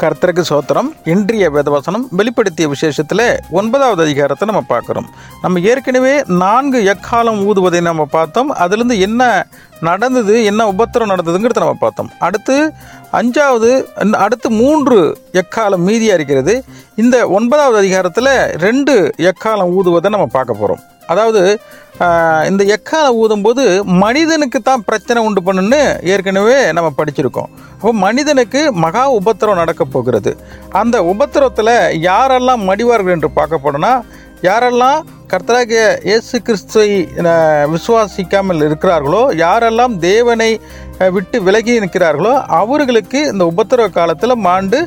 கர்த்தருக்கு சோத்திரம் இன்றைய வேதவசனம் வெளிப்படுத்திய விசேஷத்தில் ஒன்பதாவது அதிகாரத்தை நம்ம பார்க்குறோம். நம்ம ஏற்கனவே நான்கு எக்காலம் ஊதுவதை நம்ம பார்த்தோம். அதுலேருந்து என்ன நடந்தது என்ன உபத்திரம் நடந்ததுங்கிறத நம்ம பார்த்தோம். அடுத்து அஞ்சாவது அடுத்து மூன்று எக்காலம் மீதியாக இருக்கிறது. இந்த ஒன்பதாவது அதிகாரத்தில் ரெண்டு எக்காலம் ஊதுவதை நம்ம பார்க்க போகிறோம் அதாவது இந்த எக்கால ஊதும்போது மனிதனுக்கு தான் பிரச்சனை உண்டு பண்ணுன்னு ஏற்கனவே நம்ம படிச்சிருக்கோம். அப்போ மனிதனுக்கு மகா உபத்திரம் நடக்க போகிறது. அந்த உபத்திரத்தில் யாரெல்லாம் மடிவார்கள் என்று பார்க்க யாரெல்லாம் கர்த்தராகிய இயேசு கிறிஸ்துவை விசுவாசிக்காமல் இருக்கிறார்களோ யாரெல்லாம் தேவனை விட்டு விலகி நிற்கிறார்களோ அவர்களுக்கு இந்த உபத்திரவ காலத்தில் மாண்டு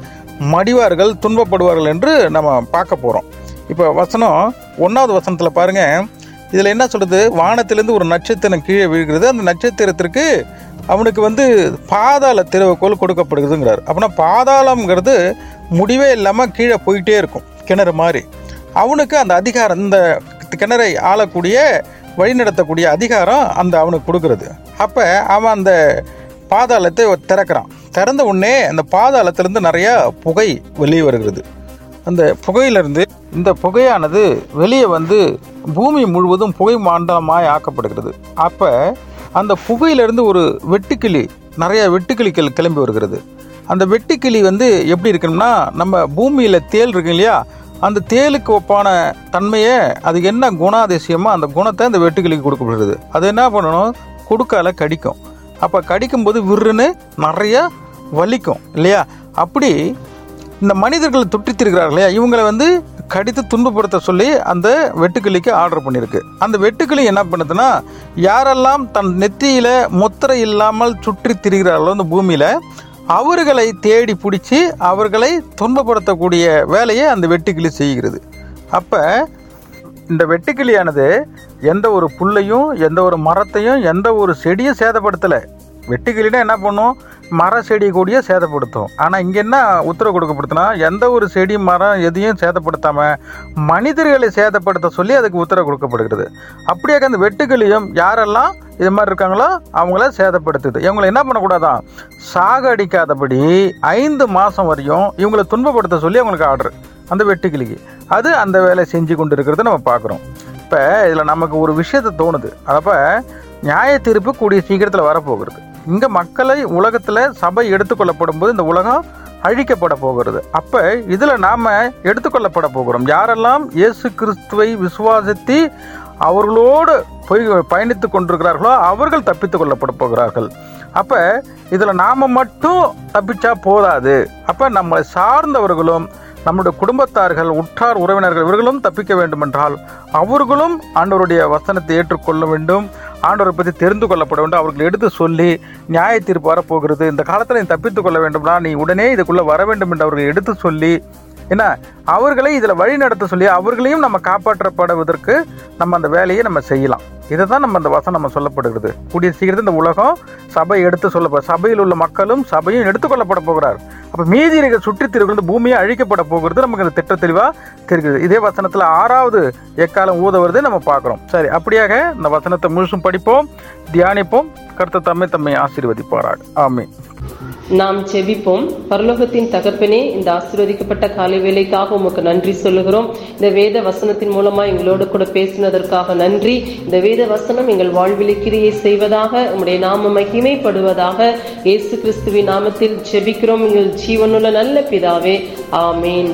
மடிவார்கள் துன்பப்படுவார்கள் என்று நம்ம பார்க்க போகிறோம் இப்போ வசனம் ஒன்றாவது வசனத்தில் பாருங்க. இதில் என்ன சொல்கிறது வானத்திலேருந்து ஒரு நட்சத்திரம் கீழே விழுகிறது. அந்த நட்சத்திரத்திற்கு அவனுக்கு வந்து பாதாள திறவுகோல் கொடுக்கப்படுகிறதுங்கிறார். அப்படின்னா பாதாளம்ங்கிறது முடிவே இல்லாமல் கீழே போயிட்டே இருக்கும். கிணறு மாதிரி. அவனுக்கு அந்த அதிகாரம் இந்த கிணறை ஆளக்கூடிய வழிநடத்தக்கூடிய அதிகாரம் அந்த அவனுக்கு கொடுக்கறது. அப்போ அவன் அந்த பாதாளத்தை திறக்கிறான். திறந்த உடனே அந்த பாதாளத்திலேருந்து நிறையா புகை வெளியே வருகிறது. அந்த புகையிலிருந்து இந்த புகையானது வெளியே வந்து பூமி முழுவதும் புகை மாண்டலமாய் ஆக்கப்படுகிறது. அப்போ அந்த புகையிலிருந்து ஒரு வெட்டுக்கிளி நிறைய வெட்டுக்கிளிகள் கிளம்பி வருகிறது. அந்த வெட்டுக்கிளி வந்து எப்படி இருக்கணும்னா நம்ம பூமியில் தேல் இருக்கு இல்லையா? அந்த தேலுக்கு ஒப்பான தன்மையை அது என்ன குணாதிசயமோ அந்த குணத்தை அந்த வெட்டுக்கிளிக்கு கொடுக்கப்படுகிறது. அது என்ன பண்ணணும்? கொடுக்கால கடிக்கும். அப்போ கடிக்கும்போது விருன்னு நிறைய வலிக்கும் இல்லையா? அப்படி இந்த மனிதர்கள் துட்டித்திருக்கிறார்கள் இல்லையா? இவங்களை வந்து கடித்து துன்பப்படுத்த சொல்லி அந்த வெட்டுக்கிளிக்கு ஆர்டர் பண்ணியிருக்கு. அந்த வெட்டுக்கிளி என்ன பண்ணுதுன்னா யாரெல்லாம் தன் நெத்தியில் முத்திரை இல்லாமல் சுற்றி திரிகிறார்களோ அந்த பூமியில் அவர்களை தேடி பிடிச்சி அவர்களை துன்பப்படுத்தக்கூடிய வேலையை அந்த வெட்டுக்கிளி செய்கிறது. அப்போ இந்த வெட்டுக்கிளியானது எந்த ஒரு புல்லையும் எந்த ஒரு மரத்தையும் எந்த ஒரு செடியும் சேதப்படுத்தலை. வெட்டுக்கிளினா என்ன பண்ணும்? மர செடி கூடிய சேதப்படுத்தும். ஆனால் இங்கே என்ன உத்தரவு கொடுக்கப்படுத்துனா எந்த ஒரு செடி மரம் எதையும் சேதப்படுத்தாமல் மனிதர்களை சேதப்படுத்த சொல்லி அதுக்கு உத்தரவு கொடுக்கப்படுகிறது. அப்படியே அந்த வெட்டுக்கிளியும் யாரெல்லாம் இது மாதிரி இருக்காங்களோ அவங்கள சேதப்படுத்துது. இவங்களை என்ன பண்ணக்கூடாதான் சாகடிக்காதபடி ஐந்து மாதம் வரையும் இவங்களை துன்பப்படுத்த சொல்லி அவங்களுக்கு ஆர்டர். அந்த வெட்டுக்கிளிக்கு. அது அந்த வேலை செஞ்சு கொண்டு இருக்கிறத நம்ம பார்க்குறோம். இப்போ இதில் நமக்கு ஒரு விஷயத்தை தோணுது. அப்போ நியாய தீர்ப்பு கூடிய சீக்கிரத்தில் வரப்போகிறது. இங்கே மக்களை உலகத்தில் சபை எடுத்துக்கொள்ளப்படும் போது இந்த உலகம் அழிக்கப்பட போகிறது. அப்போ இதில் நாம் எடுத்துக்கொள்ளப்பட போகிறோம். யாரெல்லாம் இயேசு கிறிஸ்துவை விசுவாசித்து அவர்களோடு போய் பயணித்து கொண்டிருக்கிறார்களோ அவர்கள் தப்பித்து கொள்ளப்பட போகிறார்கள். அப்போ இதில் நாம் மட்டும் தப்பிச்சா போதாது. அப்போ நம்மளை சார்ந்தவர்களும் நம்முடைய குடும்பத்தார்கள் உற்றார் உறவினர்கள் இவர்களும் தப்பிக்க வேண்டுமென்றால் அவர்களும் ஆண்டவருடைய வசனத்தை ஏற்றுக்கொள்ள வேண்டும். ஆண்டவரை பற்றி தெரிந்து கொள்ளப்பட வேண்டும். அவர்கள் எடுத்து சொல்லி நியாய தீர்ப்பு வரப்போகிறது. இந்த காலத்தில் நீ தப்பித்து கொள்ள வேண்டும்னா நீ உடனே இதுக்குள்ளே வர வேண்டும் என்று அவர்கள் எடுத்து சொல்லி என்ன? அவர்களை இதில் வழி நடத்த சொல்லி அவர்களையும் நம்ம காப்பாற்றப்படுவதற்கு நம்ம அந்த வேலையை நம்ம செய்யலாம். இதை தான் நம்ம அந்த வசனம் நம்ம சொல்லப்படுகிறது. கூடிய சீக்கிரத்தில் இந்த உலகம் சபை எடுத்து சொல்லப்போ சபையில் உள்ள மக்களும் சபையும் எடுத்துக்கொள்ளப்பட போகிறார். அப்போ மீதி இருக்கிற சுற்றித் இந்த பூமியை அழிக்கப்பட போகிறது நமக்கு இந்த திட்ட தெளிவாக தெரிகிறது. இதே வசனத்தில் ஆறாவது எக்காலம் ஊத வருது நம்ம பார்க்குறோம். சரி அப்படியாக இந்த வசனத்தை முழுசும் படிப்போம் தியானிப்போம். கருத்து தம்மை தம்மை ஆசீர்வதிப்பாராக. ஆமே நாம் செபிப்போம். பரலோகத்தின் தகப்பனே இந்த ஆசீர்வதிக்கப்பட்ட காலை வேலைக்காக உமக்கு நன்றி சொல்லுகிறோம். இந்த வேத வசனத்தின் மூலமா எங்களோடு கூட பேசினதற்காக நன்றி. இந்த வேத வசனம் எங்கள் வாழ்வில் கிரியை செய்வதாக உம்முடைய நாம மகிமைப்படுவதாக இயேசு கிறிஸ்துவின் நாமத்தில் ஜெபிக்கிறோம். எங்கள் ஜீவனுள்ள நல்ல பிதாவே ஆமேன்.